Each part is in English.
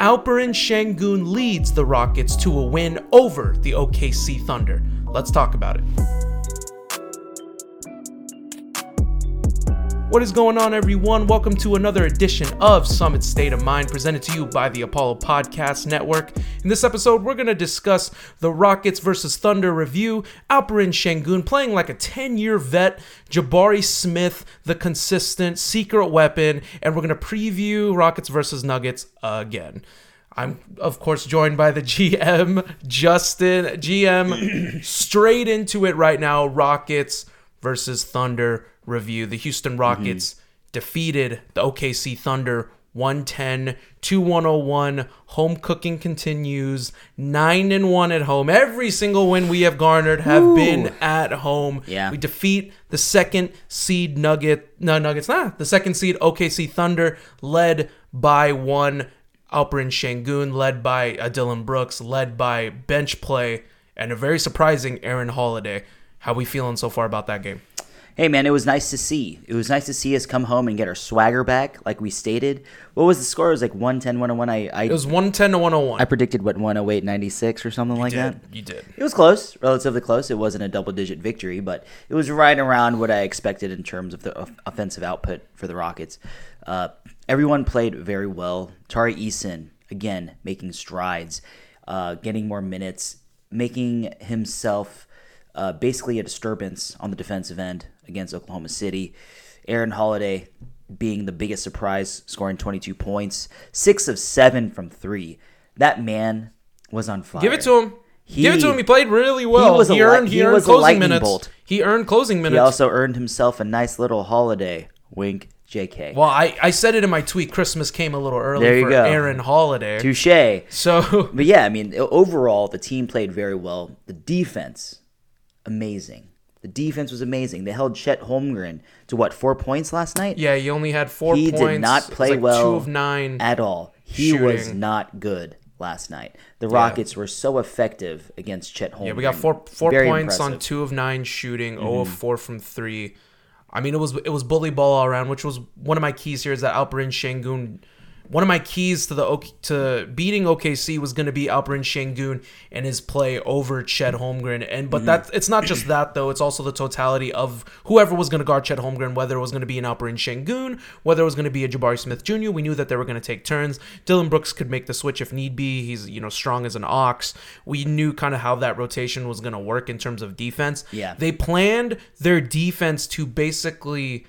Alperen Şengün leads the Rockets to a win over the OKC Thunder. Let's talk about it. What is going on, everyone? Welcome to another edition of Summit State of Mind, presented to you by the Apollo Podcast Network. In this episode, we're going to discuss the Rockets versus Thunder review, Alperen Şengün playing like a 10 year vet, Jabari Smith, the consistent secret weapon, and we're going to preview Rockets versus Nuggets again. I'm, of course, joined by the GM, Justin. GM, straight into it right now Rockets versus Thunder review. The Houston Rockets mm-hmm. defeated the OKC Thunder 110 to 101. Home cooking continues. 9 and 1 at home. Every single win we have garnered have Ooh. been at home. Yeah. We defeat the second seed Nugget no Nuggets, nah, the second seed OKC Thunder led by one Alperen Şengün, led by uh, Dillon Brooks, led by bench play and a very surprising Aaron Holiday. How we feeling so far about that game? Hey man, it was nice to see. It was nice to see us come home and get our swagger back, like we stated. What was the score? It was like 110, 101. I, I it was 110 to 101. I predicted what 108, 96 or something you like did. that. You did. It was close, relatively close. It wasn't a double digit victory, but it was right around what I expected in terms of the offensive output for the Rockets. Uh, everyone played very well. Tari Eason again making strides, uh, getting more minutes, making himself uh, basically a disturbance on the defensive end against Oklahoma City. Aaron Holiday being the biggest surprise, scoring 22 points, six of seven from three. That man was on fire. Give it to him. He, Give it to him. He played really well. He, was he earned, he, he earned closing minutes. Bolt. He earned closing minutes. He also earned himself a nice little holiday. Wink, JK. Well, I, I said it in my tweet. Christmas came a little early for go. Aaron Holiday. Touche. So, but yeah, I mean, overall, the team played very well. The defense, amazing. The defense was amazing. They held Chet Holmgren to what four points last night? Yeah, he only had four. He points. did not play like well. Two of nine at all. He shooting. was not good last night. The yeah. Rockets were so effective against Chet Holmgren. Yeah, we got four four Very points impressive. on two of nine shooting, mm-hmm. 0 of four from three. I mean, it was it was bully ball all around, which was one of my keys here. Is that Alperen Şengün one of my keys to the to beating OKC was going to be Alperen Şengün and his play over Chet Holmgren. And but mm-hmm. that it's not just that though; it's also the totality of whoever was going to guard Chet Holmgren, whether it was going to be an Alperen Şengün, whether it was going to be a Jabari Smith Jr. We knew that they were going to take turns. Dillon Brooks could make the switch if need be. He's you know strong as an ox. We knew kind of how that rotation was going to work in terms of defense. Yeah, they planned their defense to basically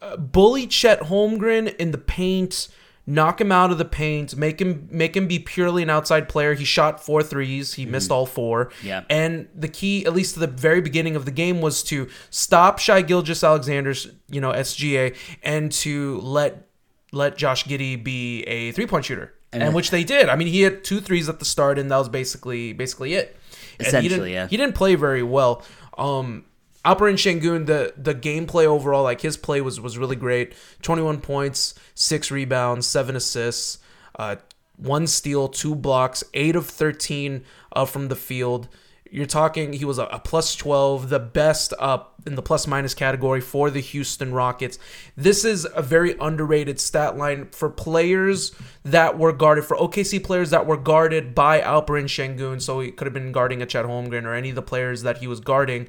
uh, bully Chet Holmgren in the paint knock him out of the paint, make him make him be purely an outside player. He shot four threes. He mm-hmm. missed all four. Yeah. And the key, at least to the very beginning of the game, was to stop Shai Gilgeous-Alexander's, you know, SGA, and to let let Josh Giddey be a three point shooter. And, and which they did. I mean, he had two threes at the start, and that was basically basically it. Essentially, he yeah. He didn't play very well. Um, Alperen Şengün, the the gameplay overall, like his play was was really great. Twenty one points, six rebounds, seven assists, uh, one steal, two blocks, eight of thirteen uh, from the field. You're talking he was a, a plus 12, the best up in the plus minus category for the Houston Rockets. This is a very underrated stat line for players that were guarded, for OKC players that were guarded by Alperen Şengün. So he could have been guarding a Chet Holmgren or any of the players that he was guarding.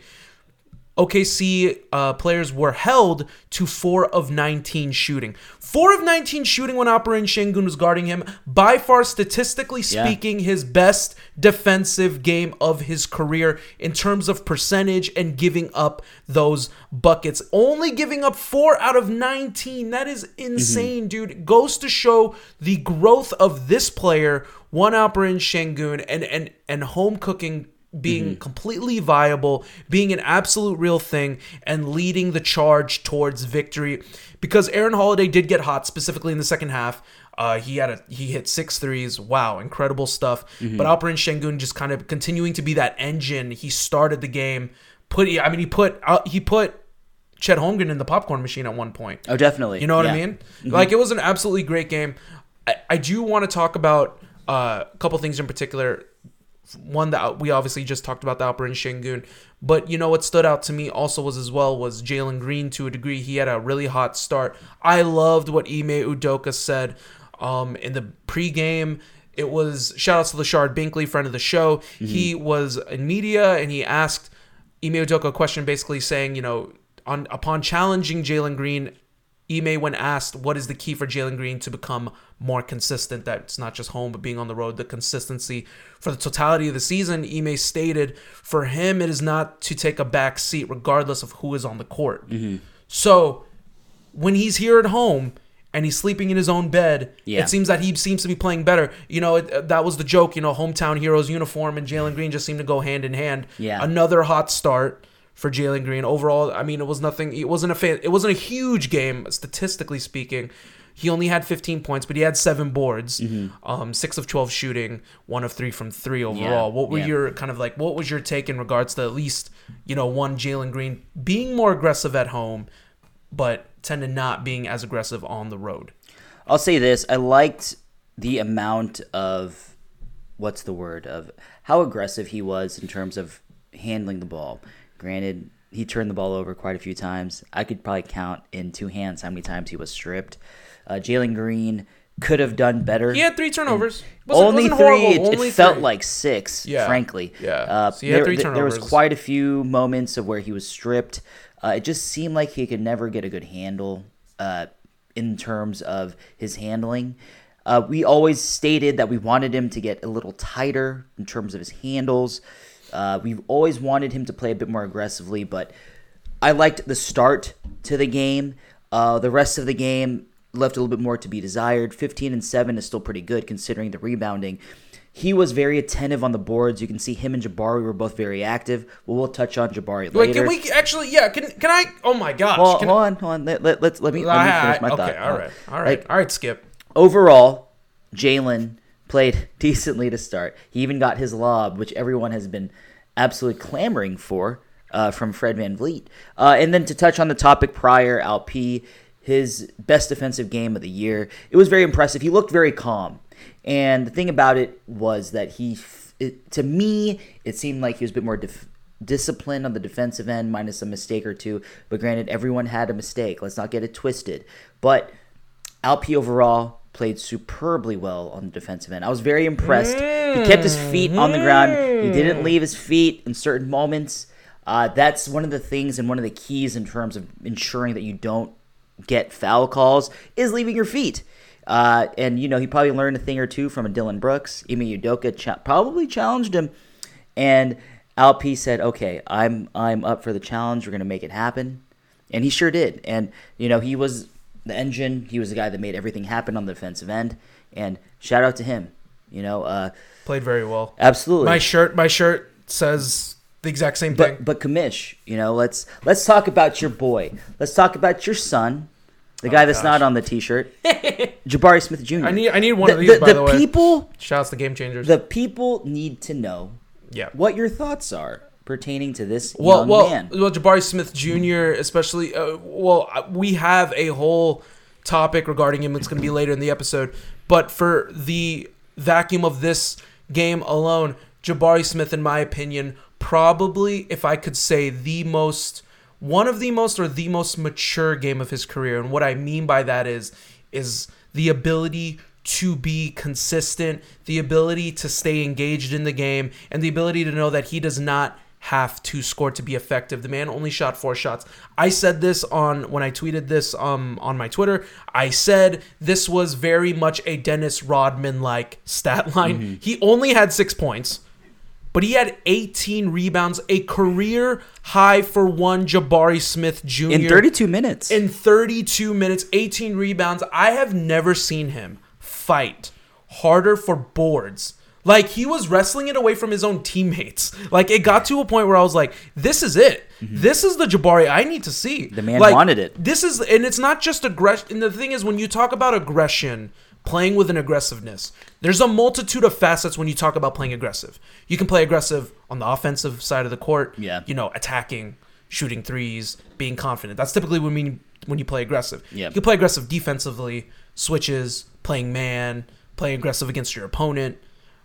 OKC uh, players were held to 4 of 19 shooting. 4 of 19 shooting when Alperen Şengün was guarding him. By far, statistically speaking, yeah. his best defensive game of his career in terms of percentage and giving up those buckets. Only giving up 4 out of 19. That is insane, mm-hmm. dude. It goes to show the growth of this player, one Alperen Şengün, and, and, and home cooking being mm-hmm. completely viable, being an absolute real thing, and leading the charge towards victory. Because Aaron Holiday did get hot, specifically in the second half. Uh, he had a he hit six threes. Wow, incredible stuff. Mm-hmm. But Alperen Şengün just kind of continuing to be that engine. He started the game. Put I mean he put uh, he put Chet Holmgren in the popcorn machine at one point. Oh, definitely. You know what yeah. I mean? Mm-hmm. Like it was an absolutely great game. I, I do want to talk about uh, a couple things in particular one that we obviously just talked about the Alperen Şengün, but you know what stood out to me also was as well was Jalen Green to a degree. He had a really hot start. I loved what Ime Udoka said Um, in the pregame, it was shout outs to Lashard Binkley, friend of the show. He was in media and he asked Ime Udoka a question basically saying, you know, on upon challenging Jalen Green, Ime, when asked what is the key for Jalen Green to become more consistent, that's not just home but being on the road, the consistency for the totality of the season, Ime stated, for him it is not to take a back seat regardless of who is on the court. Mm-hmm. So when he's here at home and he's sleeping in his own bed, Yeah. it seems that he seems to be playing better. You know, it, uh, that was the joke. You know, hometown heroes uniform and Jalen Green just seemed to go hand in hand. Yeah. Another hot start for Jalen Green. Overall, I mean, it was nothing. It wasn't a fan, it wasn't a huge game statistically speaking. He only had 15 points, but he had seven boards, um, six of 12 shooting, one of three from three overall. what were yeah. your kind of like? What was your take in regards to at least you know one Jalen Green being more aggressive at home, but tend to not being as aggressive on the road? I'll say this: I liked the amount of what's the word of how aggressive he was in terms of handling the ball. Granted, he turned the ball over quite a few times. I could probably count in two hands how many times he was stripped. Uh, Jalen Green could have done better. He had three turnovers. Wasn't- only wasn't three. It, it only felt three. like six, Yeah. frankly. Yeah. Uh, So he had there, three there- there was quite a few moments of where he was stripped. Uh, it just seemed like he could never get a good handle uh, in terms of his handling. Uh, we always stated that we wanted him to get a little tighter in terms of his handles. Uh, we've always wanted him to play a bit more aggressively, but I liked the start to the game. Uh, the rest of the game left a little bit more to be desired. 15 and 7 is still pretty good considering the rebounding. He was very attentive on the boards. You can see him and Jabari were both very active. Well, we'll touch on Jabari Wait, later. can we actually? Yeah, can can I? Oh my gosh! Hold, can, hold on, hold on. Let, let, let's, let me, let me Ah, finish my okay, thought. all right, all right, Like, all right. Skip. overall, Jalen played decently to start. He even got his lob, which everyone has been absolutely clamoring for uh, from Fred VanVleet. Uh, and then to touch on the topic prior, Alp, his best defensive game of the year. It was very impressive. He looked very calm. And the thing about it was that he, it, to me, it seemed like he was a bit more def- disciplined on the defensive end, minus a mistake or two. But granted, everyone had a mistake. Let's not get it twisted. But Alp overall played superbly well on the defensive end. I was very impressed. He kept his feet on the ground. He didn't leave his feet in certain moments. Uh, that's one of the things and one of the keys in terms of ensuring that you don't get foul calls is leaving your feet. Uh, and you know he probably learned a thing or two from a Dillon Brooks. Ime Udoka cha- probably challenged him, and Alp said, "Okay, I'm I'm up for the challenge. We're gonna make it happen." And he sure did. And you know he was the engine. He was the guy that made everything happen on the defensive end. And shout out to him. You know, uh, Played very well. absolutely. My shirt, my shirt says the exact same thing. But but Commish, you know, let's let's talk about your boy. Let's talk about your son, the guy that's gosh. not on the T-shirt, Jabari Smith Jr. I need, I need one the, of these. the, by the, way, people, shouts to Game Changers. the people need to know yeah. what your thoughts are pertaining to this well, young well, man. well, Jabari Smith Jr. especially. Uh, well, we have a whole topic regarding him. It's going to be later in the episode. But for the vacuum of this game alone, Jabari Smith, in my opinion, probably, if I could say, the most one of the most or the most mature game of his career. And what I mean by that is is the ability to be consistent, the ability to stay engaged in the game, and the ability to know that he does not have to score to be effective. The man only shot four shots. I said this on when I tweeted this um on my Twitter. I said this was very much a Dennis Rodman like stat line. He only had 6 points but he had 18 rebounds, a career high for one Jabari Smith Jr. in 32 minutes. in 32 minutes, 18 rebounds. I have never seen him fight harder for boards. Like he was wrestling it away from his own teammates. Like it got to a point where I was like, "This is it. Mm-hmm. This is the Jabari I need to see." The man Like, wanted it. This is, and it's not just aggression. And the thing is, when you talk about aggression, playing with an aggressiveness, there's a multitude of facets when you talk about playing aggressive. You can play aggressive on the offensive side of the court. Yeah. You know, attacking, shooting threes, being confident. That's typically when you, when you play aggressive. Yeah. You can play aggressive defensively, switches, playing man, playing aggressive against your opponent.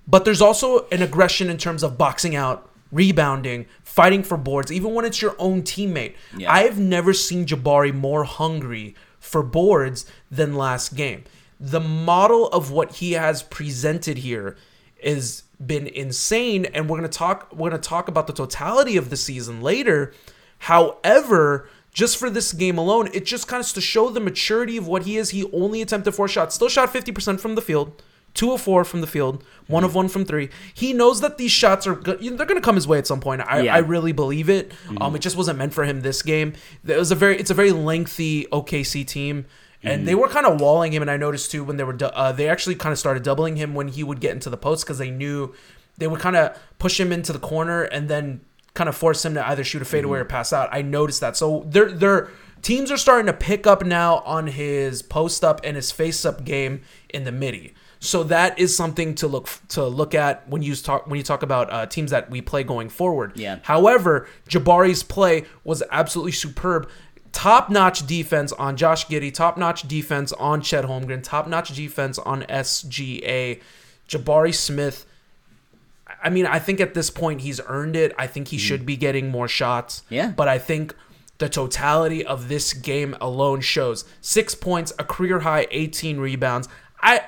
But there's also an aggression in terms of boxing out, rebounding, fighting for boards, even when it's your own teammate. Yeah. I've never seen Jabari more hungry for boards than last game. the model of what he has presented here has been insane and we're going to talk we're going to talk about the totality of the season later however just for this game alone it just kind of to show the maturity of what he is he only attempted four shots still shot 50% from the field two of four from the field one of one from three he knows that these shots are good they're going to come his way at some point i, Yeah. I really believe it um it just wasn't meant for him this game it was a very it's a very lengthy okc team and they were kind of walling him, and I noticed too when they were uh, they actually kind of started doubling him when he would get into the post because they knew they would kind of push him into the corner and then kind of force him to either shoot a fadeaway or pass out. I noticed that. So their their teams are starting to pick up now on his post up and his face up game in the midi. So that is something to look to look at when you talk when you talk about uh, teams that we play going forward. Yeah. However, Jabari's play was absolutely superb. Top notch defense on Josh Giddey, top notch defense on Chet Holmgren, top notch defense on SGA. Jabari Smith, I mean, I think at this point he's earned it. I think he should be getting more shots. Yeah. But I think the totality of this game alone shows six points, a career high 18 rebounds. I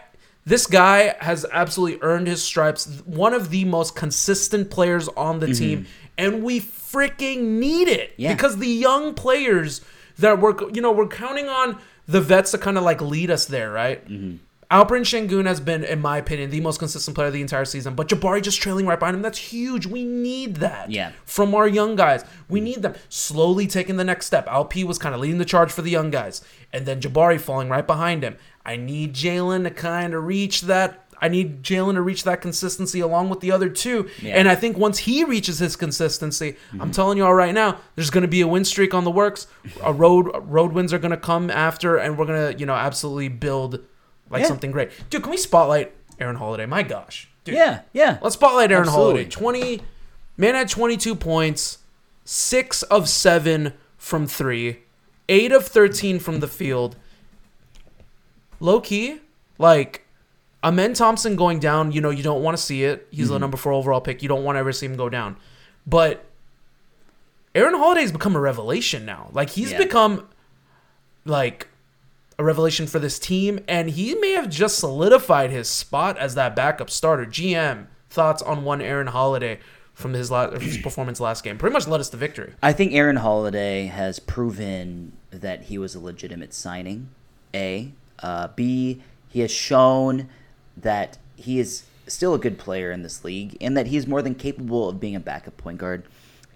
this guy has absolutely earned his stripes. One of the most consistent players on the team, and we freaking need it Yeah. because the young players that we're you know we're counting on the vets to kind of like lead us there, right? Mm-hmm. Alperen Şengün has been, in my opinion, the most consistent player of the entire season. But Jabari just trailing right behind him. That's huge. We need that. Yeah. From our young guys. We need them slowly taking the next step. LP was kind of leading the charge for the young guys. And then Jabari falling right behind him. I need Jalen to kind of reach that. I need Jalen to reach that consistency along with the other two. Yeah. And I think once he reaches his consistency, I'm mm-hmm. telling you all right now, there's going to be a win streak on the works. A road road wins are going to come after, and we're going to, you know, absolutely build like Yeah. something great. Dude, can we spotlight Aaron Holiday? My gosh. Dude, Yeah, yeah. Let's spotlight Aaron Absolutely. Holiday. 20 man had 22 points, 6 of 7 from 3, 8 of 13 from the field. Low key, like Amen Thompson going down, you know, you don't want to see it. He's the mm-hmm. number 4 overall pick. You don't want to ever see him go down. But Aaron Holiday's become a revelation now. Like he's Yeah. become like a revelation for this team, and he may have just solidified his spot as that backup starter. GM thoughts on one Aaron Holiday from his, la- his performance last game? Pretty much led us to victory. I think Aaron Holiday has proven that he was a legitimate signing. A, uh, B, he has shown that he is still a good player in this league and that he is more than capable of being a backup point guard.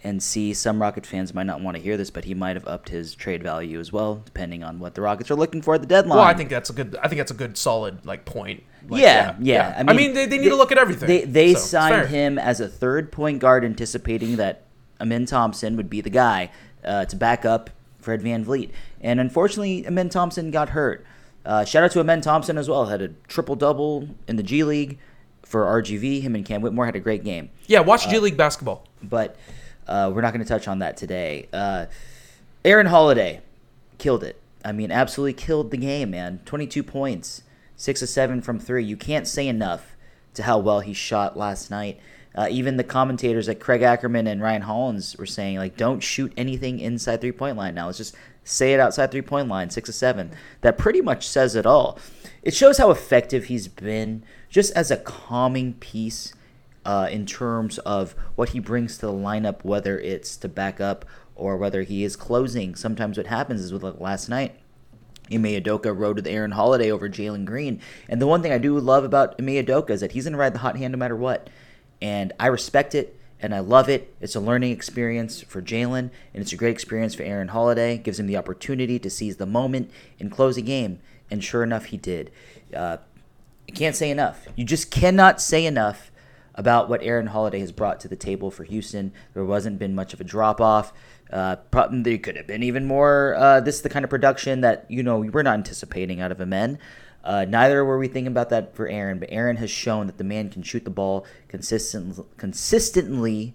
And C, some Rocket fans might not want to hear this, but he might have upped his trade value as well, depending on what the Rockets are looking for at the deadline. Well, I think that's a good. I think that's a good, solid like point. Like, yeah, yeah, I mean, they, they need to look at everything. They they So, signed him as a third point guard, anticipating that Amen Thompson would be the guy uh, to back up Fred VanVleet. And unfortunately, Amen Thompson got hurt. Uh, shout out to Amen Thompson as well. Had a triple double in the G League for RGV. Him and Cam Whitmore had a great game. Yeah, watch G League basketball. But uh, we're not going to touch on that today. Uh, Aaron Holiday killed it. I mean, absolutely killed the game, man. 22 points, 6 of 7 from 3. You can't say enough to how well he shot last night. Uh, even the commentators like Craig Ackerman and Ryan Hollins were saying, like, don't shoot anything inside three point line now. Let's just say it outside three point line, 6 of 7. That pretty much says it all. It shows how effective he's been just as a calming piece uh, in terms of what he brings to the lineup, whether it's to back up or whether he is closing. Sometimes what happens is with like last night, Ime Udoka rode with Aaron Holiday over Jalen Green. And the one thing I do love about Ime Udoka is that he's going to ride the hot hand no matter what. And I respect it and I love it. It's a learning experience for Jalen and it's a great experience for Aaron Holiday. Gives him the opportunity to seize the moment and close a game. And sure enough, he did. Uh, I can't say enough. You just cannot say enough about what Aaron Holiday has brought to the table for Houston. There wasn't been much of a drop off. Uh, prob- there could have been even more. Uh, this is the kind of production that you know we were not anticipating out of a men. Uh, neither were we thinking about that for Aaron, but Aaron has shown that the man can shoot the ball consistent, consistently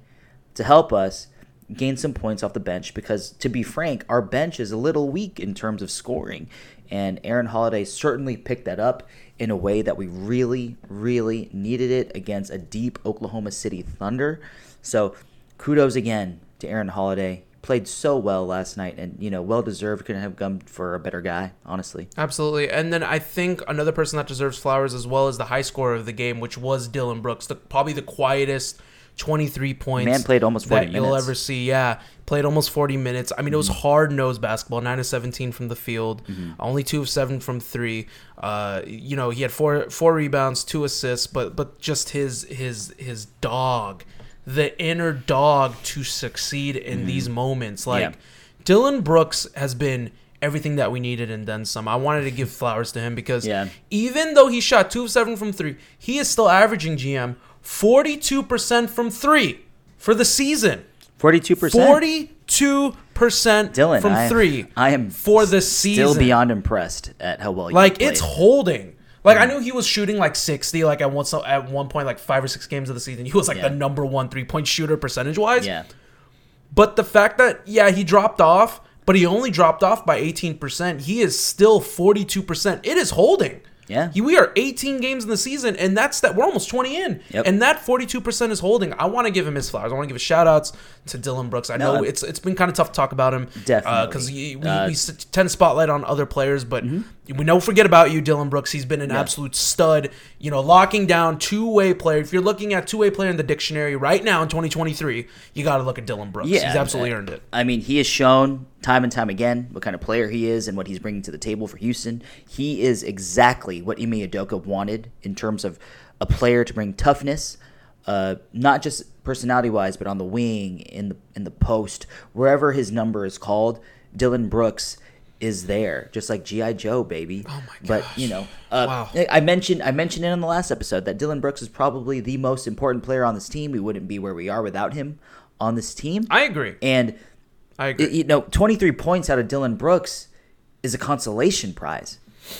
to help us gain some points off the bench because to be frank our bench is a little weak in terms of scoring. And aaron holiday certainly picked that up in a way that we really really needed it against a deep oklahoma city thunder. So kudos again to aaron holiday played so well last night, and you know, well deserved. Couldn't have come for a better guy, honestly. Absolutely. And then I think another person that deserves flowers as well as the high scorer of the game, which was Dillon Brooks, the, probably the quietest 23 points. Man played almost 40 that you'll ever see. Yeah, played almost 40 minutes. I mean, it was Mm-hmm. hard nosed basketball. Nine of 17 from the field, only two of seven from three. Uh, you know, he had four four rebounds, two assists, but but just his his his dog, the inner dog to succeed in mm-hmm. these moments. Like. Yeah. Dillon Brooks has been. Everything that we needed and then some. I wanted to give flowers to him because Yeah. even though he shot two of seven from three, he is still averaging GM 42% from three for the season. Forty-two percent. 42% Dillon, from I, three I am for the season. Still beyond impressed at how well. like it's holding. Like I knew he was shooting like 60 like at one at one point like 5 or 6 games of the season. He was like Yeah. the number 1 three-point shooter percentage-wise. Yeah. But the fact that yeah, he dropped off, but he only dropped off by 18%. He is still 42%. It is holding. Yeah. We are 18 games in the season, and that's that. We're almost 20 in, Yep. and that 42% is holding. I want to give him his flowers. I want to give a shout outs to Dillon Brooks. I No, know it's it's been kind of tough to talk about him, Definitely. because we, Uh, Mm-hmm. we tend to spotlight on other players, but we don't forget about you, Dillon Brooks. He's been an absolute stud. You know, locking down two way player. If you're looking at two way player in the dictionary right now in 2023, you got to look at Dillon Brooks. Yeah, He's absolutely uh, earned it. I mean, he has shown time and time again what kind of player he is and what he's bringing to the table for Houston. He is exactly what Ime Udoka wanted in terms of a player to bring toughness, uh, not just personality wise, but on the wing, in the in the post, wherever his number is called. Dillon Brooks is there, just like GI Joe, baby. Oh my But you know, uh, Wow. I mentioned I mentioned it in the last episode that Dillon Brooks is probably the most important player on this team. We wouldn't be where we are without him on this team. I agree. and I agree. you know, 23 points out of Dillon Brooks is a consolation prize.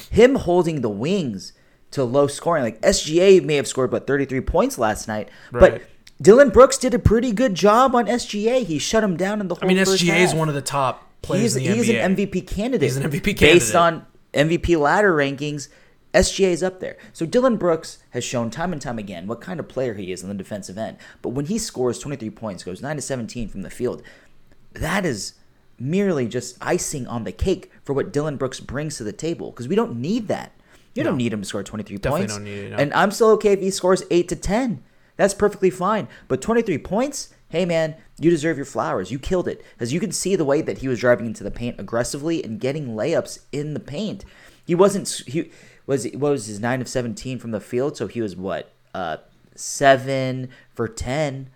Him holding the wings to low scoring, like SGA may have scored but 33 points last night, Right. but Dillon Brooks did a pretty good job on SGA. He shut him down in the whole I mean, SGA is one of the top He's, in the he's an MVP candidate. He's an MVP candidate Based on MVP ladder rankings, SGA is up there. So Dillon Brooks has shown time and time again what kind of player he is on the defensive end. But when he scores 23 points, goes 9 to 17 from the field, that is merely just icing on the cake for what Dillon Brooks brings to the table because we don't need that. You don't need him to score 23 Definitely points. don't need it, no. And I'm still okay if he scores 8 to 10. That's perfectly fine. But 23 points, hey man, you deserve your flowers. You killed it. Because you can see the way that he was driving into the paint aggressively and getting layups in the paint. He wasn't, he was, what was his 9 of 17 from the field? So he was what? Uh, 7 for 10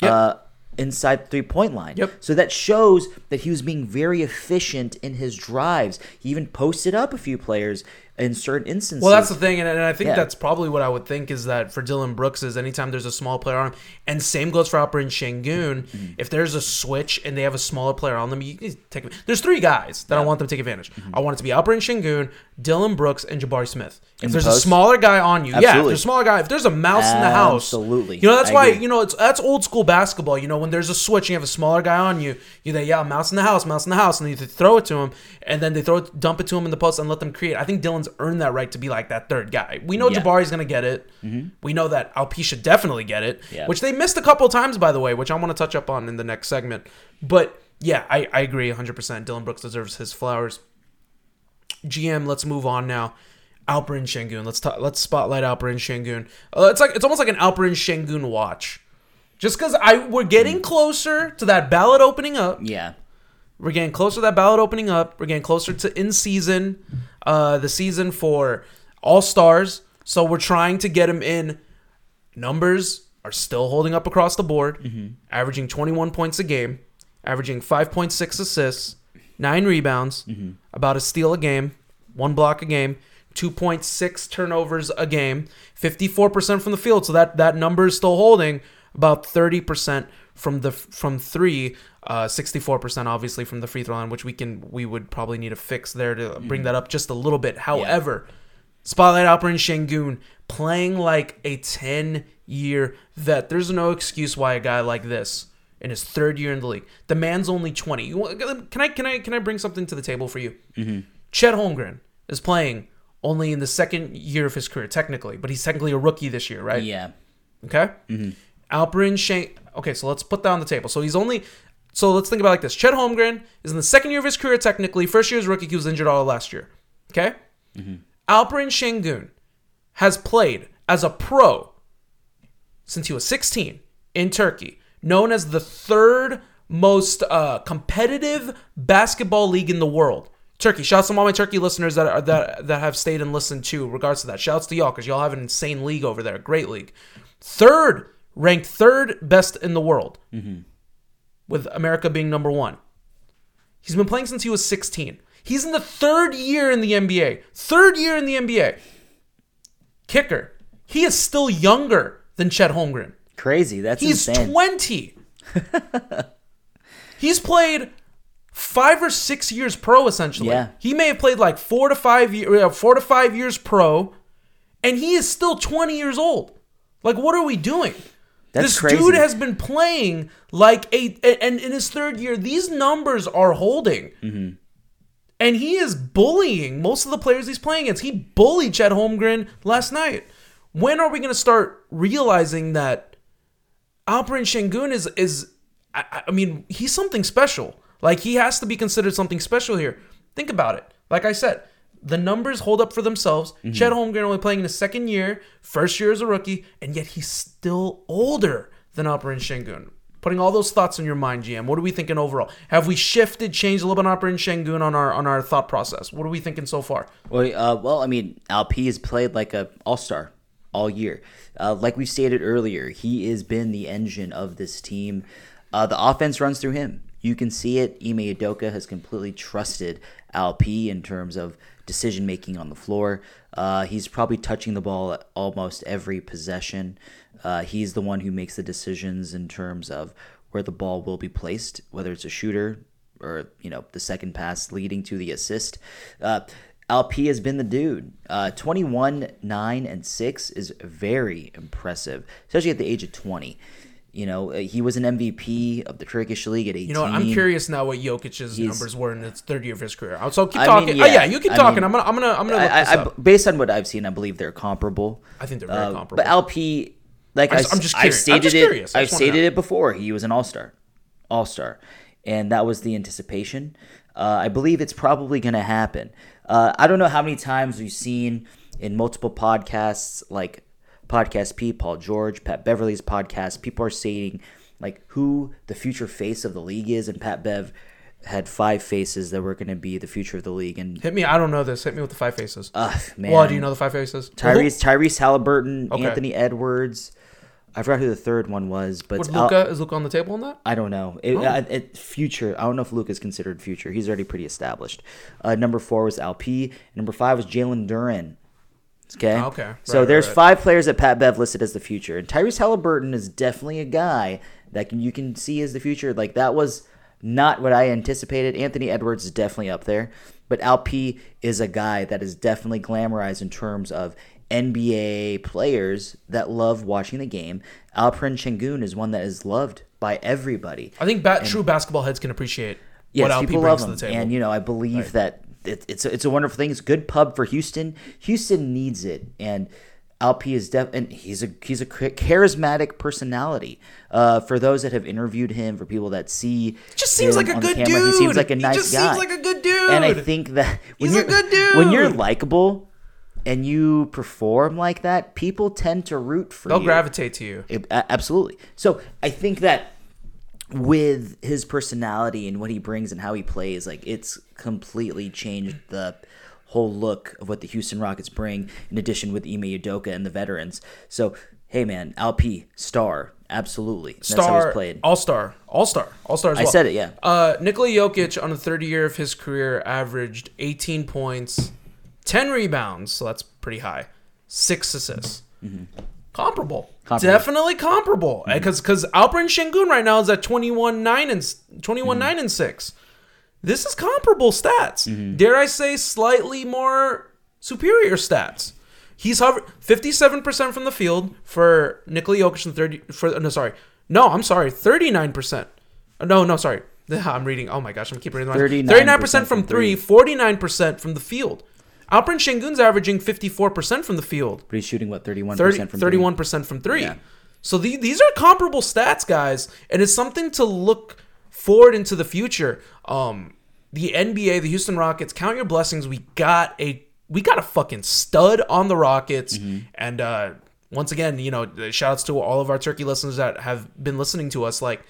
Yep. uh, inside three point line. Yep. So that shows that he was being very efficient in his drives. He even posted up a few players in certain instances. Well, that's the thing, and, and I think Yeah. that's probably what I would think is that for Dillon Brooks is anytime there's a small player on him, and same goes for Alperen Şengün. Mm-hmm. If there's a switch and they have a smaller player on them, you can take. There's three guys that I want them to take advantage. I want it to be Alper and Shangoon, Dillon Brooks, and Jabari Smith. If Mm-hmm. In the there's a smaller guy on you, yeah, if there's a smaller guy, if there's a mouse in the house, Absolutely. You know that's I why agree. you know it's that's old school basketball. You know when there's a switch and you have a smaller guy on you, you say yeah, mouse in the house, mouse in the house, and then you throw it to him, and then they throw it, dump it to him in the post and let them create. I think Dillon's earned that right to be like that third guy. We know Yeah. Jabari's gonna get it. We know that Alp should definitely get it, Yeah. which they missed a couple times by the way, which I want to touch up on in the next segment. But yeah, I, I agree 100%. Dillon Brooks deserves his flowers. GM, let's move on now. Alperen Şengün. Let's talk, let's spotlight Alperen Şengün. Uh, it's like it's almost like an Alperen Şengün watch. Just because I we're getting closer to that ballot opening up. yeah. We're getting closer to that ballot opening up. We're getting closer to in season, uh, the season for all stars. So we're trying to get him in. Numbers are still holding up across the board, averaging 21 points a game, averaging 5.6 assists, nine rebounds, about a steal a game, one block a game, 2.6 turnovers a game, 54% from the field. So that that number is still holding about 30% from the from three, uh, 64% obviously from the free throw line, which we can we would probably need to fix there to bring that up just a little bit. However, Spotlight Alperen Şengün playing like a 10 year vet. There's no excuse why a guy like this in his third year in the league. The man's only 20. You want- Can I can I can I bring something to the table for you? Mm-hmm. Chet Holmgren is playing only in the second year of his career technically, but he's technically a rookie this year, right? Yeah. Okay. Alperen Şen. Okay, so let's put that on the table. So he's only So let's think about it like this. Chet Holmgren is in the second year of his career technically. First year as rookie, he was injured all last year. Okay? Alperen Şengün has played as a pro since he was 16 in Turkey, known as the third most uh, competitive basketball league in the world. Turkey. Shouts to all my Turkey listeners that are, that that have stayed and listened to regards to that. Shouts to y'all because y'all have an insane league over there. Great league. Third ranked third best in the world, with America being number one. He's been playing since he was 16. He's in the third year in the NBA. Third year in the NBA. Kicker. He is still younger than Chet Holmgren. Crazy. That's He's insane. 20. He's played five or six years pro essentially. Yeah. He may have played like four to five years, uh, four to five years pro, and he is still 20 years old. Like, what are we doing? That's this crazy. dude has been playing like a, and in his third year, these numbers are holding. Mm-hmm. And he is bullying most of the players he's playing against. He bullied Chet Holmgren last night. When are we going to start realizing that Alperen Şengün is is I, I mean he's something special. Like he has to be considered something special here. Think about it. Like I said, the numbers hold up for themselves. Chet Holmgren only playing in his second year, first year as a rookie, and yet he's still older than Alperen Şengün. Putting all those thoughts in your mind, GM. What are we thinking overall? Have we shifted, changed a little bit on Alperen Şengün on our on our thought process? What are we thinking so far? Well, uh, well, I mean, LP has played like a all star all year. Uh, like we stated earlier, he has been the engine of this team. Uh, the offense runs through him. You can see it. Ime Udoka has completely trusted LP in terms of decision making on the floor. Uh, he's probably touching the ball at almost every possession. Uh, he's the one who makes the decisions in terms of where the ball will be placed, whether it's a shooter or you know the second pass leading to the assist. Uh, LP has been the dude. Uh, 21, 9, and 6 is very impressive, especially at the age of 20. You know, uh, he was an MVP of the Turkish league at 18. You know. I'm curious now what Jokic's numbers were in his third year of his career. So keep I mean, talking. yeah. oh yeah, you keep I talking. mean, I'm gonna, I'm gonna, I'm gonna look I, this I, up. based on what I've seen, I believe they're comparable. I think they're very Uh, comparable. But LP, like I'm I, just- I'm just I've. Stated it, curious. I I've stated it before. He was an all star, all star, and that was the anticipation. Uh, I believe it's probably going to happen. Uh, I don't know how many times we've seen in multiple podcasts, like Podcast P, Paul George, Pat Beverley's podcast. People are saying like who the future face of the league is, and Pat Bev had five faces that were going to be the future of the league, and Hit me. I don't know this. Hit me with the five faces. Ugh, man, well, do you know the five faces? Tyrese Tyrese Halliburton, Okay. Anthony Edwards. I forgot who the third one was, but Would it's Al- Luka is Luka on the table on that? I don't know. It, Oh. uh, it, future. I don't know if Luke is considered future. He's already pretty established. Uh, number four was Alp. Number five was Jalen Duren. Okay. Oh, okay. So Right, there's right, right. five players that Pat Bev listed as the future, and Tyrese Halliburton is definitely a guy that can, you can see as the future. Like that was not what I anticipated. Anthony Edwards is definitely up there, but Alp is a guy that is definitely glamorized in terms of NBA players that love watching the game. Alperen Şengün is one that is loved by everybody. I think bat, true basketball heads can appreciate Yes, what LP people brings love to the table. and you know I believe that it, it's a, it's a wonderful thing. It's a good pub for Houston. Houston needs it, and LP is def and he's a he's a charismatic personality. Uh, for those that have interviewed him, for people that see, just seems like a good camera, dude. He seems like a nice He just guy. seems like a good dude. and I think that when He's a you're good dude. when you're likable and you perform like that, people tend to root for they'll you. gravitate to you. It- absolutely. So I think that with his personality and what he brings and how he plays, like it's completely changed the whole look of what the Houston Rockets bring. In addition with Ime Udoka and the veterans. So hey man, LP star, absolutely. That's how Star, he's played. all star, all star, all star. I said it, yeah. Uh, Nikola Jokic on the third year of his career averaged 18 points, 10 rebounds, so that's pretty high, six assists. Mm-hmm. Comparable. Mm-hmm. definitely comparable. Because because Alperen Şengün right now is at 21 9 and 21 Mm-hmm. 9 and six. This is comparable stats. Mm-hmm. Dare I say slightly more superior stats. He's hover 57% from the field for Nikola Jokic and 30 for no sorry. No, I'm sorry. 39%. Uh, No, no, sorry. I'm reading. Oh my gosh, I'm keeping reading. my- 39% 39% from from 3, 49% from the field. Alperen Şengün's averaging 54% from the field. But he's shooting what thirty one 30, percent from three? 31% from 3. Yeah. So the, these are comparable stats, guys, and it's something to look forward into the future, um, the NBA, the Houston Rockets, count your blessings. We got a we got a fucking stud on the Rockets, and uh, once again, you know, shout outs to all of our turkey listeners that have been listening to us. Like,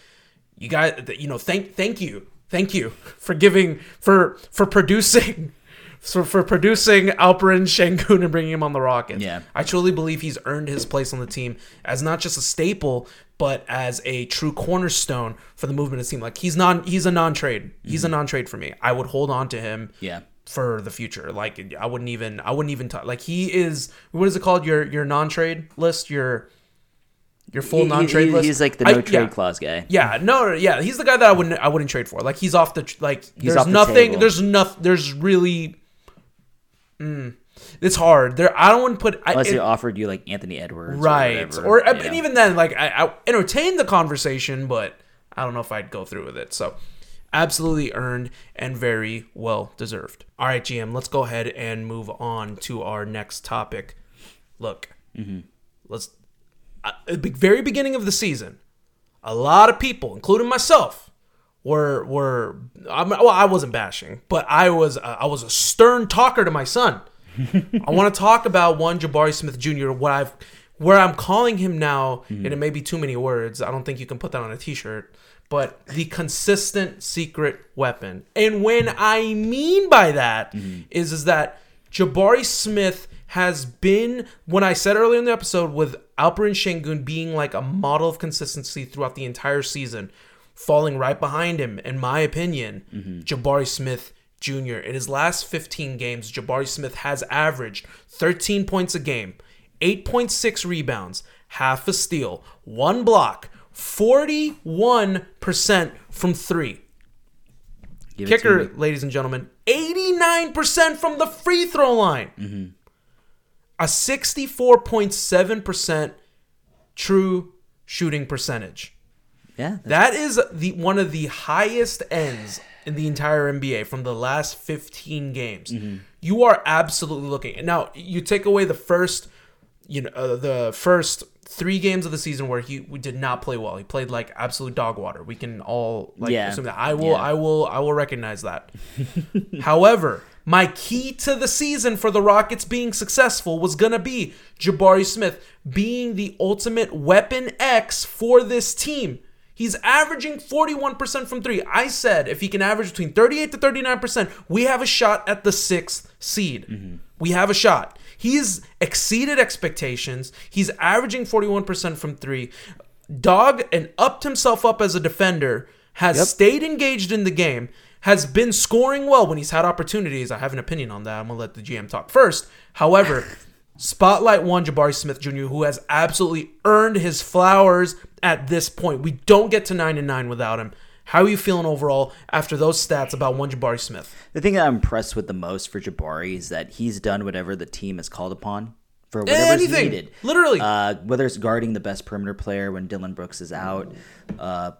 you guys, you know, thank thank you, thank you for giving for for producing. So for producing Alperen Şengün and bringing him on the Rockets, Yeah. I truly believe he's earned his place on the team as not just a staple, but as a true cornerstone for the movement of the team. Like he's non, he's a non-trade. He's a mm-hmm. non-trade for me. I would hold on to him Yeah. for the future. Like I wouldn't even, I wouldn't even talk. Like he is, what is it called? Your your non-trade list. Your your full He- non-trade he- list. He's like the I- no trade yeah. clause guy. Yeah, no, yeah, he's the guy that I wouldn't, I wouldn't trade for. Like he's off the, like there's off the nothing, table. there's nothing, there's really, mm, it's hard. There, I don't want to put. I, Unless it- he offered you like Anthony Edwards, right, Or, whatever, or, you and know. even then, like I, I entertained the conversation, but I don't know if I'd go through with it. So, absolutely earned and very well deserved. All right, GM, let's go ahead and move on to our next topic. Look, Mm-hmm. let's uh, at the very beginning of the season, a lot of people, including myself, were were I'm, well, I wasn't bashing, but I was uh, I was a stern talker to my son. I want to talk about one Jabari Smith Jr. What I've where I'm calling him now, hmm. and it may be too many words. I don't think you can put that on a T-shirt. But the consistent secret weapon, and when hmm. I mean by that hmm. is is that Jabari Smith has been when I said earlier in the episode with Alperen Şengün being like a model of consistency throughout the entire season, falling right behind him, in my opinion, Jabari Smith Jr. In his last 15 games, Jabari Smith has averaged 13 points a game, 8.6 rebounds, half a steal, one block, 41% from three. Give Kicker, ladies and gentlemen, 89% from the free throw line. Mm-hmm. A 64.7% true shooting percentage. Yeah, That is the one of the highest ends in the entire NBA from the last 15 games. You are absolutely looking. Now, you take away the first, you know, uh, the first three games of the season where he we did not play well. He played like absolute dog water. We can all like Yeah. assume that. I will, Yeah. I will, I will recognize that. However, my key to the season for the Rockets being successful was going to be Jabari Smith being the ultimate weapon X for this team. He's averaging 41% from three. I said if he can average between 38 to 39%, we have a shot at the sixth seed. Mm-hmm. We have a shot. He's exceeded expectations. He's averaging 41% from three. Dog and upped himself up as a defender, has Yep. stayed engaged in the game, has been scoring well when he's had opportunities. I have an opinion on that. I'm gonna let the GM talk first. However, spotlight one Jabari Smith Jr., who has absolutely earned his flowers at this point. We don't get to nine and nine without him. How are you feeling overall after those stats about one Jabari Smith? The thing that I'm impressed with the most for Jabari is that he's done whatever the team has called upon for whatever's Anything. needed. Literally. Uh, whether it's guarding the best perimeter player when Dillon Brooks is out, uh,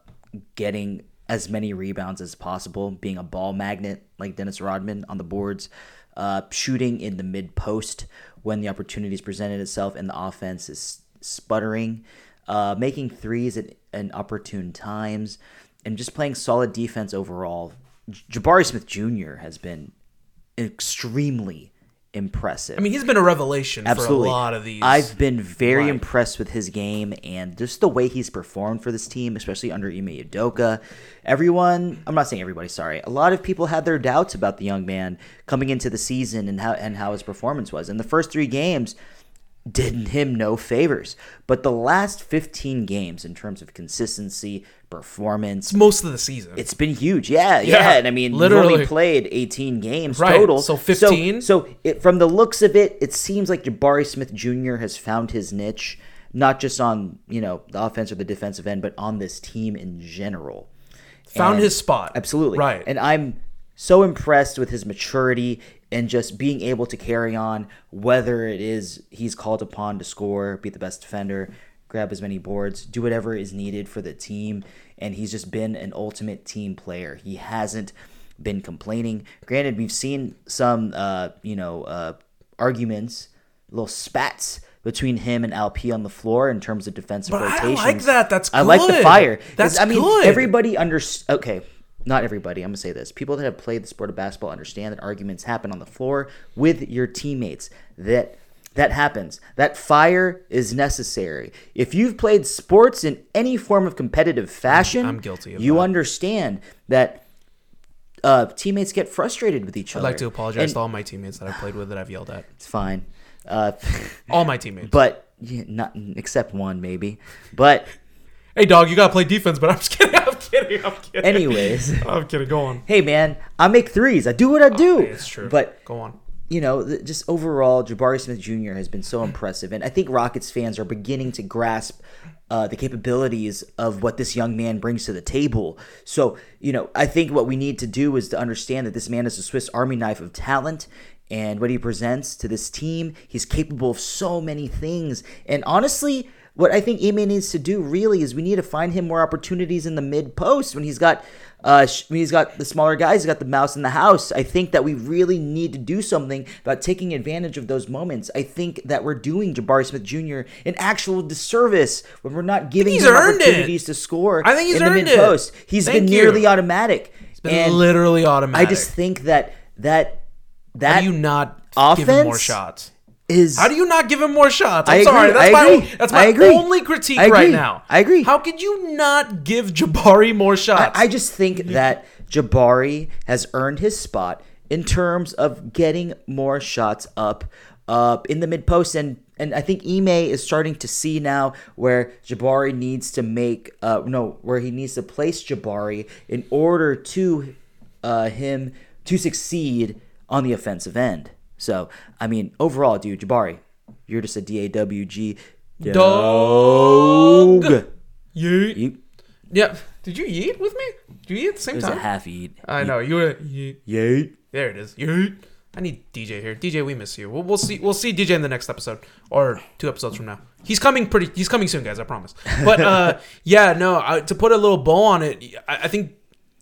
getting as many rebounds as possible, being a ball magnet like Dennis Rodman on the boards, uh, shooting in the mid post when the opportunities presented itself and the offense is sputtering, uh, making threes at, at opportune times, and just playing solid defense overall. Jabari Smith Jr. has been extremely impressive. I mean, he's been a revelation Absolutely. for a lot of these. I've been very Right. impressed with his game and just the way he's performed for this team, especially under Ime Udoka. Everyone, I'm not saying everybody, sorry. A lot of people had their doubts about the young man coming into the season and how and how his performance was. In the first three games did him no favors. But the last 15 games in terms of consistency, performance, it's most of the season. it's been huge. Yeah, yeah. Yeah, And I mean, literally. only played 18 games Right, total. so 15? So, it, from the looks of it, it seems like Jabari Smith Jr. has found his niche, not just on, you know, the offense or the defensive end, but on this team in general. Found And- his spot. Absolutely. Right. And I'm so impressed with his maturity and just being able to carry on, whether it is he's called upon to score, be the best defender, grab as many boards, do whatever is needed for the team. And he's just been an ultimate team player. He hasn't been complaining. Granted, we've seen some, uh, you know, uh, arguments, little spats between him and LP on the floor in terms of defensive But I like that. That's I like the fire. That's I mean, good. everybody under okay, not everybody. I'm gonna say this: people that have played the sport of basketball understand that arguments happen on the floor with your teammates. That that happens. That fire is necessary. If you've played sports in any form of competitive fashion, I'm guilty of you that. understand that uh, teammates get frustrated with each other. I'd like to apologize And to all my teammates that I've played with that I've yelled at. It's fine. Uh, All my teammates. but yeah, not except one maybe. But hey, dog, you gotta play defense. But I'm just kidding. I'm kidding. I'm kidding. anyways. I'm kidding. Go on. hey man, I make threes. I do what I do. Hey, it's true. But go on. you know, just overall, Jabari Smith Jr. has been so impressive, and I think Rockets fans are beginning to grasp uh, the capabilities of what this young man brings to the table. So, you know, I think what we need to do is to understand that this man is a Swiss Army knife of talent. And what he presents to this team, he's capable of so many things. And honestly, what I think Ime needs to do really is we need to find him more opportunities in the mid post when he's got uh when he's got the smaller guys, he's got the mouse in the house. I think that we really need to do something about taking advantage of those moments. I think that we're doing Jabari Smith Jr. an actual disservice when we're not giving he's him earned it. opportunities to score I think he's in the mid post. He's Thank been you. nearly automatic. It's been and literally automatic. I just think that that How that do you not give him more shots? Is How do you not give him more shots? I'm I agree, sorry. That's I my agree, that's I my only critique I right now. I agree. How could you not give Jabari more shots? I just think that Jabari has earned his spot in terms of getting more shots up up in the mid post and and I think Ime is starting to see now where Jabari needs to make uh no where he needs to place Jabari in order to uh him to succeed on the offensive end. So I mean overall, dude, Jabari, you're just a D A W G Dog. dog. Yeet. You, Yeah. Did you yeet with me? Did you yeet at the same it was a time? half eat. I know you were. Yeet. Yeet. There it is. Yeet. I need DJ here. DJ, we miss you. We'll, we'll see. We'll see DJ in the next episode or two episodes from now. He's coming pretty. He's coming soon, guys. I promise. But uh, yeah, no. I, to put a little bow on it, I, I think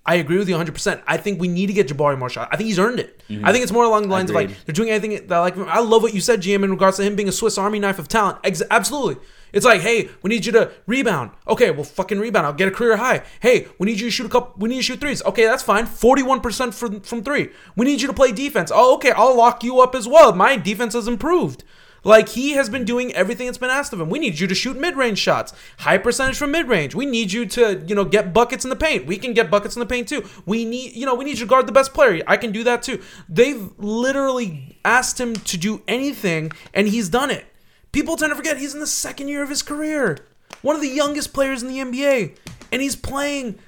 I agree with you 100. percent I think we need to get Jabari more shots. I think he's earned it. I think it's more along the lines of like they're doing anything that like. I love what you said, GM, in regards to him being a Swiss Army knife of talent. Ex- absolutely. It's like, hey, we need you to rebound. Okay, well, fucking rebound. I'll get a career high. Hey, we need you to shoot a couple. We need you to shoot threes. Okay, that's fine. Forty-one percent from from three. We need you to play defense. Oh, okay, I'll lock you up as well. My defense has improved. Like he has been doing everything that's been asked of him. We need you to shoot mid-range shots, high percentage from mid-range. We need you to, you know, get buckets in the paint. We can get buckets in the paint too. We need, you know, we need you to guard the best player. I can do that too. They've literally asked him to do anything, and he's done it. People tend to forget he's in the second year of his career, one of the youngest players in the NBA, and he's playing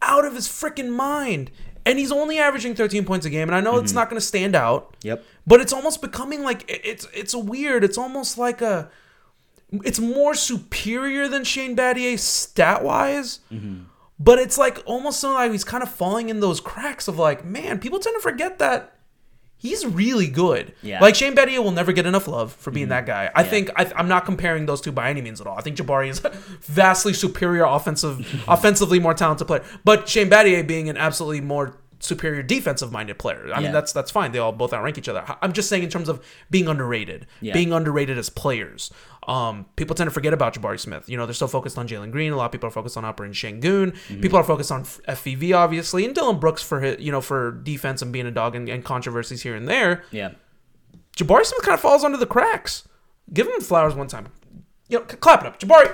out of his freaking mind. And he's only averaging 13 points a game, and I know it's mm-hmm. not going to stand out. Yep. But it's almost becoming like it's it's a weird. It's almost like a. It's more superior than Shane Battier stat wise, mm-hmm. but it's like almost like he's kind of falling in those cracks of like, man, people tend to forget that he's really good. Yeah. Like Shane Battier will never get enough love for being mm-hmm. that guy. I think I, I'm not comparing those two by any means at all. I think Jabari is a vastly superior offensive, offensively more talented player, but Shane Battier being an absolutely more superior defensive minded player. I Yeah. mean, that's that's fine. They all both outrank each other. I'm just saying in terms of being underrated, Yeah. being underrated as players. Um, people tend to forget about Jabari Smith. You know, they're so focused on Jalen Green. A lot of people are focused on Alperen Şengün. Mm-hmm. People are focused on FVV, obviously, and Dillon Brooks for his, you know for defense and being a dog and, and controversies here and there. Yeah. Jabari Smith kind of falls under the cracks. Give him flowers one time. You know, clap it up, Jabari.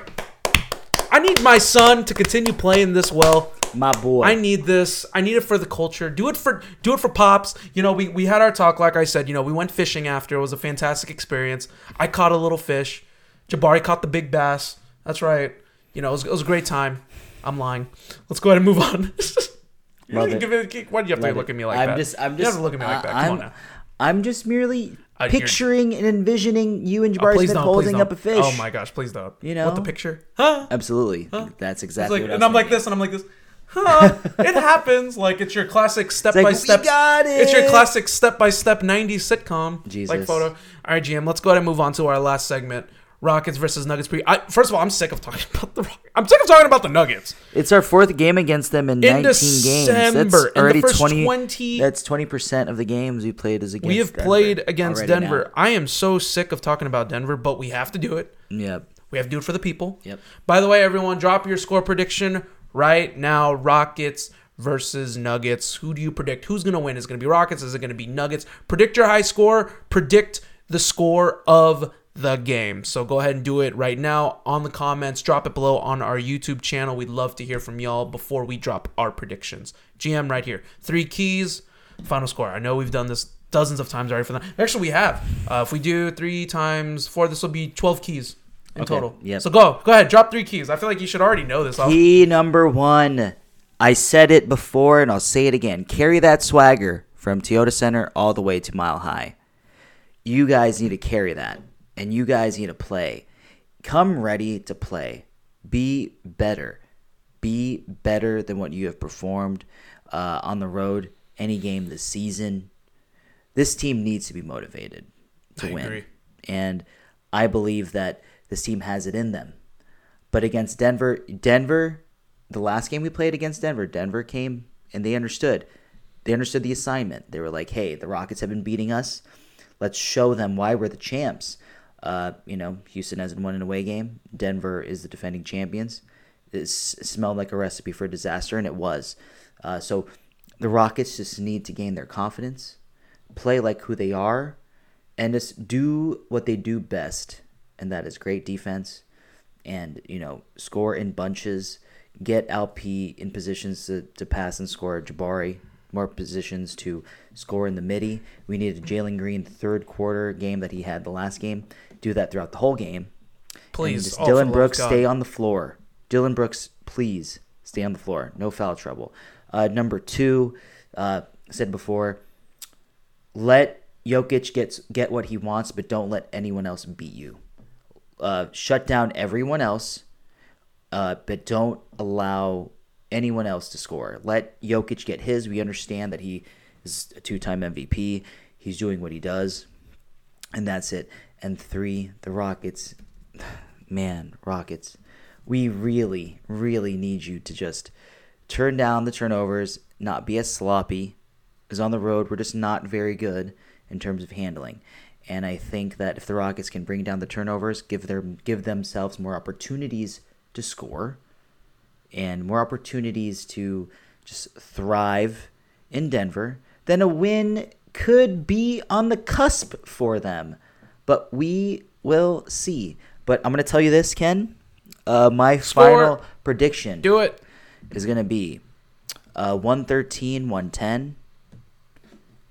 I need my son to continue playing this well. My boy. I need this. I need it for the culture. Do it for do it for pops. You know, we, we had our talk, like I said, you know, we went fishing after. It was a fantastic experience. I caught a little fish. Jabari caught the big bass. That's right. You know, it was, it was a great time. I'm lying. Let's go ahead and move on. Love it. Give it- Why do you have to Love look it. at me like I'm that? Just, I'm you just, have to look at me like that. Come I'm, on now. I'm just merely Uh, you're- picturing and envisioning you and Oh, Jabari Smith holding up a fish. Oh my gosh, please don't. You know? What the picture? Huh? Absolutely. That's It's exactly like, what I and I'm like thinking. this, and I'm like this. Huh? it happens. Like it's your classic step by "We step. got It's your classic step by step '90s sitcom Jesus. like photo. All right, GM. Let's go ahead and move on to our last segment. Rockets versus Nuggets pre. I, first of all, I'm sick of talking about the. I'm sick of talking about the Nuggets. It's our fourth game against them in, In 19 games. December, That's in the already first 20, 20 That's 20% of the games we played as against We have Denver played against already now. Denver. I am so sick of talking about Denver, but we have to do it. Yep. We have to do it for the people. Yep. By the way, everyone, drop your score prediction right now. Rockets versus Nuggets. Who do you predict? Who's going to win? Is it going to be Rockets? Is it going to be Nuggets? Predict your high score. Predict the score of the game. So go ahead and do it right now on the comments. Drop it below on our YouTube channel. We'd love to hear from y'all before we drop our predictions. GM right here. Three keys, final score. I know we've done this dozens of times already for them. Actually, we have. Uh, if we do three times four, this will be 12 keys in Okay, total. yep. So go. Go ahead. Drop three keys. I feel like you should already know this. I'll- Key number one. I said it before and I'll say it again. Carry that swagger from Toyota Center all the way to Mile High. You guys need to carry that. And you guys need to play. Come ready to play. Be better. Be better than what you have performed uh, on the road any game this season. This team needs to be motivated to I win. agree. And I believe that this team has it in them. But against Denver, Denver, the last game we played against Denver, Denver came and they understood. They understood the assignment. They were like, "Hey, the Rockets have been beating us. Let's show them why we're the champs." Uh, you know, Houston hasn't won an away game. Denver is the defending champions. It smelled like a recipe for disaster, and it was. Uh, so the Rockets just need to gain their confidence, play like who they are, and just do what they do best, and that is great defense and you know score in bunches, get LP in positions to, to pass and score. Jabari more positions to score in the midi. We needed Jalen Green third quarter game that he had the last game. Do that throughout the whole game. Please. Oh, for the love Dillon Brooks stay on the floor. Dillon Brooks, please stay on the floor. No foul trouble. Uh, number two, uh, said before, let Jokic get get what he wants, but don't let anyone else beat you. Uh, shut down everyone else, uh, but don't allow anyone else to score. Let Jokic get his. We understand that he is a two-time MVP. He's doing what he does, and that's it. And three, the Rockets. Man, Rockets, we really, really need you to just turn down the turnovers, not be as sloppy. Because on the road, we're just not very good in terms of handling. And I think that if the Rockets can bring down the turnovers, give their give themselves more opportunities to score, and more opportunities to just thrive in Denver, then a win could be on the cusp for them. But we will see. But I'm going to tell you this, Ken. Uh, my Score. final prediction Do it. is going to be uh, 113 110.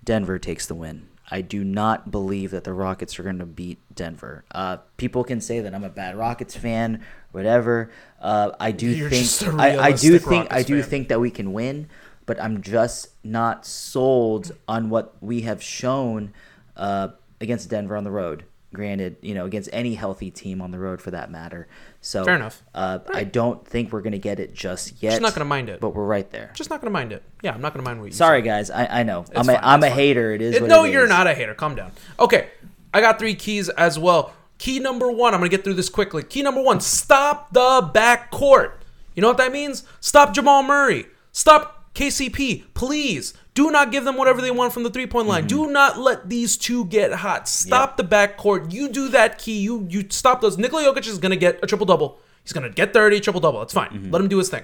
Denver takes the win. I do not believe that the Rockets are going to beat Denver. Uh, people can say that I'm a bad Rockets fan, whatever. Uh, I do You're think I, I do think I do fan. think that we can win, but I'm just not sold on what we have shown uh, against Denver on the road. Granted, you know, against any healthy team on the road for that matter. So Fair enough. Uh, I don't think we're gonna get it just yet. Just not gonna mind it. but we're right there. Just not gonna mind it. Yeah, I'm not gonna mind what you Sorry, guys. I, I know. I'm a, fine, I'm a fine. hater. It is. It- no, it you're is. not a hater. Calm down. Okay, I got three keys as well. Key number one, I'm gonna get through this quickly. Key number one: stop the back court. You know what that means? Stop Jamal Murray. Stop KCP. Please do not give them whatever they want from the three point line. Mm-hmm. Do not let these two get hot. Stop the back court. You do that key. You you stop those. Nikola Jokic is gonna get a triple double. He's gonna get 30, triple double. That's fine. Mm-hmm. Let him do his thing.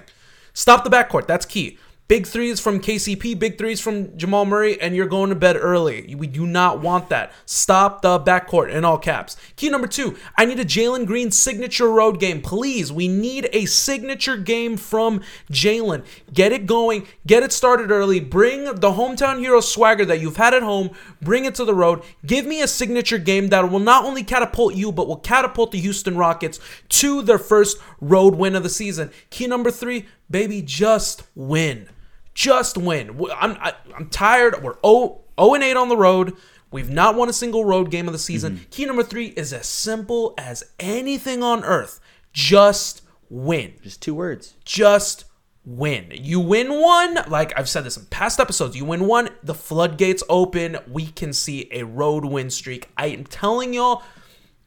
Stop the backcourt. That's key. Big threes from KCP, big threes from Jamal Murray, and you're going to bed early. We do not want that. Stop the backcourt in all caps. Key number two I need a Jalen Green signature road game. Please, we need a signature game from Jalen. Get it going, get it started early. Bring the hometown hero swagger that you've had at home, bring it to the road. Give me a signature game that will not only catapult you, but will catapult the Houston Rockets to their first road win of the season. Key number three, baby, just win. Just win. I'm I, I'm tired. We're 0 0 and 8 on the road. We've not won a single road game of the season. Mm-hmm. Key number three is as simple as anything on earth. Just win. Just two words. Just win. You win one, like I've said this in past episodes, you win one, the floodgates open. We can see a road win streak. I am telling y'all,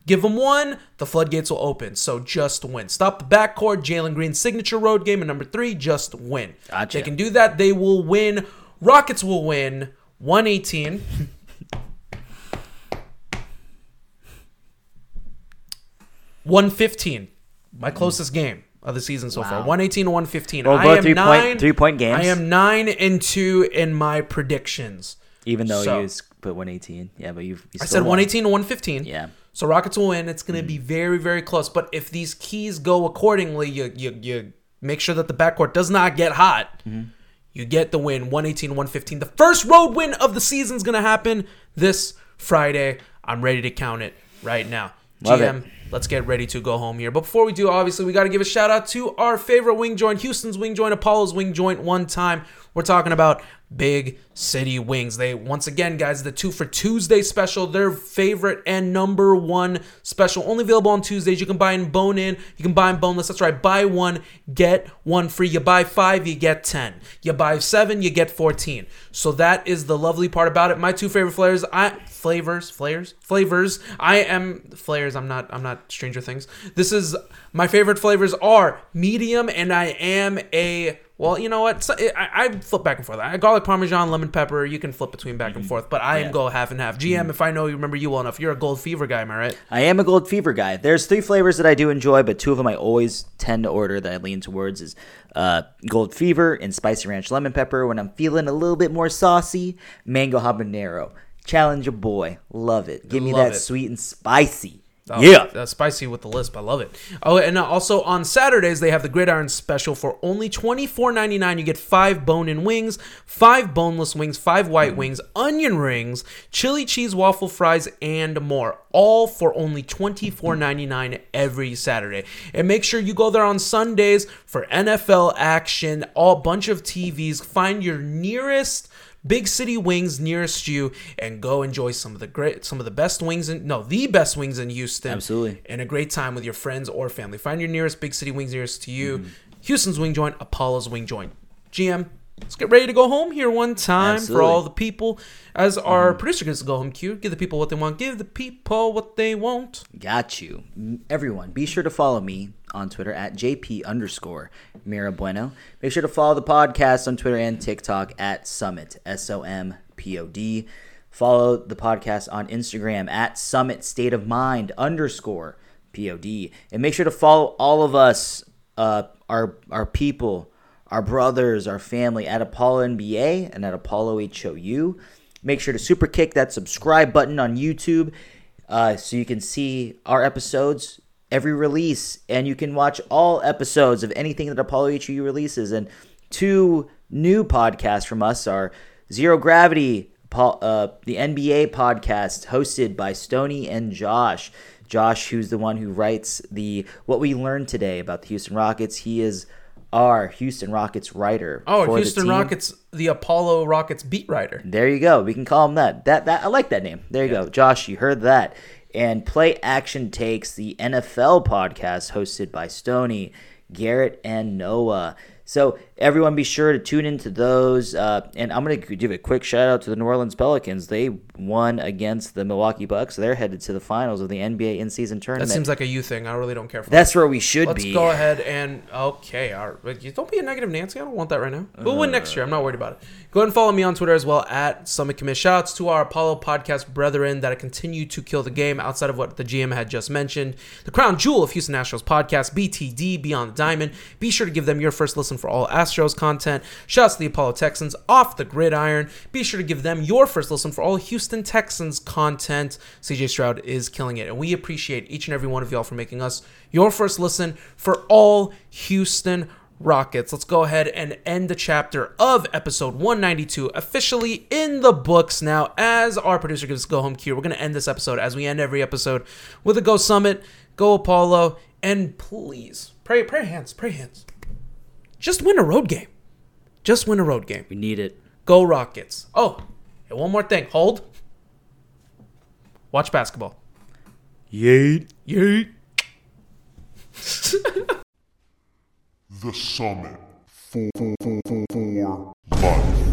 Give them one, the floodgates will open. So just win. Stop the backcourt, Jalen Green's signature road game. And number three, just win. Gotcha. They can do that. They will win. Rockets will win 118. One fifteen, my closest game of the season so far. One eighteen to one fifteen. Well, I am three point- nine three-point games. I am nine and two in my predictions. Even though So- you put 118. Yeah, but you've. You I said one eighteen to one fifteen. Yeah. So Rockets will win. It's going to be very, very close. But if these keys go accordingly, you you, you make sure that the backcourt does not get hot. Mm-hmm. You get the win 118 115. The first road win of the season is going to happen this Friday. I'm ready to count it right now. Love GM, let's get ready to go home here. But before we do, obviously, we got to give a shout out to our favorite wing joint, Houston's wing joint, Apollo's wing joint. One time, we're talking about Big City Wings. They once again, guys, the two for Tuesday special, their favorite and number one special, only available on Tuesdays. You can buy in bone in, you can buy in boneless. That's right, buy one get one free. You buy five, you get ten. You buy seven, you get fourteen. So that is the lovely part about it. My two favorite flavors, I flavors, flavors, flavors. I am flavors. I'm not. I'm not Stranger Things. This is my favorite flavors are medium, and I am a well, you know what? So, I, I flip back and forth. I garlic parmesan, lemon pepper. You can flip between back and forth, but I am go half and half. GM, if I know you remember you well enough, you're a gold fever guy, am I right? I am a gold fever guy. There's three flavors that I do enjoy, but two of them I always tend to order that I lean towards is uh, gold fever and spicy ranch lemon pepper. When I'm feeling a little bit more saucy, mango habanero. Challenge a boy, love it. Give me Love that it. sweet and spicy. Oh, yeah. that's spicy with the lisp. I love it. Oh, and uh, also on Saturdays they have the Gridiron Special for only twenty four ninety nine. You get five bone-in wings, five boneless wings, five white wings, onion rings, chili cheese waffle fries, and more. All for only twenty four ninety nine every Saturday. And make sure you go there on Sundays for NFL action. All bunch of TVs. Find your nearest Big City Wings nearest you and go enjoy some of the great some of the best wings in no the best wings in Houston. Absolutely. And a great time with your friends or family. Find your nearest Big City Wings nearest to you. Mm-hmm. Houston's Wing Joint, Apollo's Wing Joint. GM, let's get ready to go home here one time for Absolutely. Mm-hmm. all the people. As our producer gets to go home cue, give the people what they want. Give the people what they want. Got you. Everyone, be sure to follow me on Twitter at JP underscore Mirabueno. Make sure to follow the podcast on Twitter and TikTok at Summit, S O M P O D. Follow the podcast on Instagram at Summit State of Mind underscore P O D. And make sure to follow all of us, uh, our, our people, our brothers, our family at Apollo NBA and at Apollo HOU. Make sure to super kick that subscribe button on YouTube uh, so you can see our episodes every release and you can watch all episodes of anything that Apollo HU releases. And two new podcasts from us are Zero Gravity, uh, the NBA podcast hosted by Stony and Josh. Josh, who's the one who writes the what we learned today about the Houston Rockets, he is our Houston Rockets writer. Oh, for the Houston team. Rockets, the Apollo Rockets beat writer. There you go. We can call him that. That that I like that name. There you go. Josh, you heard that. And Play Action Takes the NFL podcast hosted by Stony, Garrett, and Noah. So everyone be sure to tune into those. Uh, and I'm going to give a quick shout out to the New Orleans Pelicans. They won against the Milwaukee Bucks. They're headed to the finals of the NBA in-season tournament. That seems like a you thing. I really don't care for That's where we should be. Let's go ahead and okay. All right. Don't be a negative Nancy. I don't want that right now. We'll win next year. I'm not worried about it. Go ahead and follow me on Twitter as well at Summit Commish. Shouts to our Apollo podcast brethren that continue to kill the game outside of what the GM had just mentioned. The crown jewel of Houston Astros podcast, BTD Beyond the Diamond. Be sure to give them your first listen for all Astros content. Shouts to the Apollo Texans off the gridiron. Be sure to give them your first listen for all Houston Texans content. CJ Stroud is killing it, and we appreciate each and every one of y'all for making us your first listen for all Houston Rockets. Let's go ahead and end the chapter of episode 192 officially in the books now. As our producer gives us go home cue, we're going to end this episode as we end every episode with a Go Summit, Go Apollo, and please pray, pray hands, pray hands. Just win a road game. Just win a road game. we need it. Go Rockets. Oh, and one more thing. Hold. Watch basketball. Yeet. Yeet. The Summit for, for, for, for, for Life.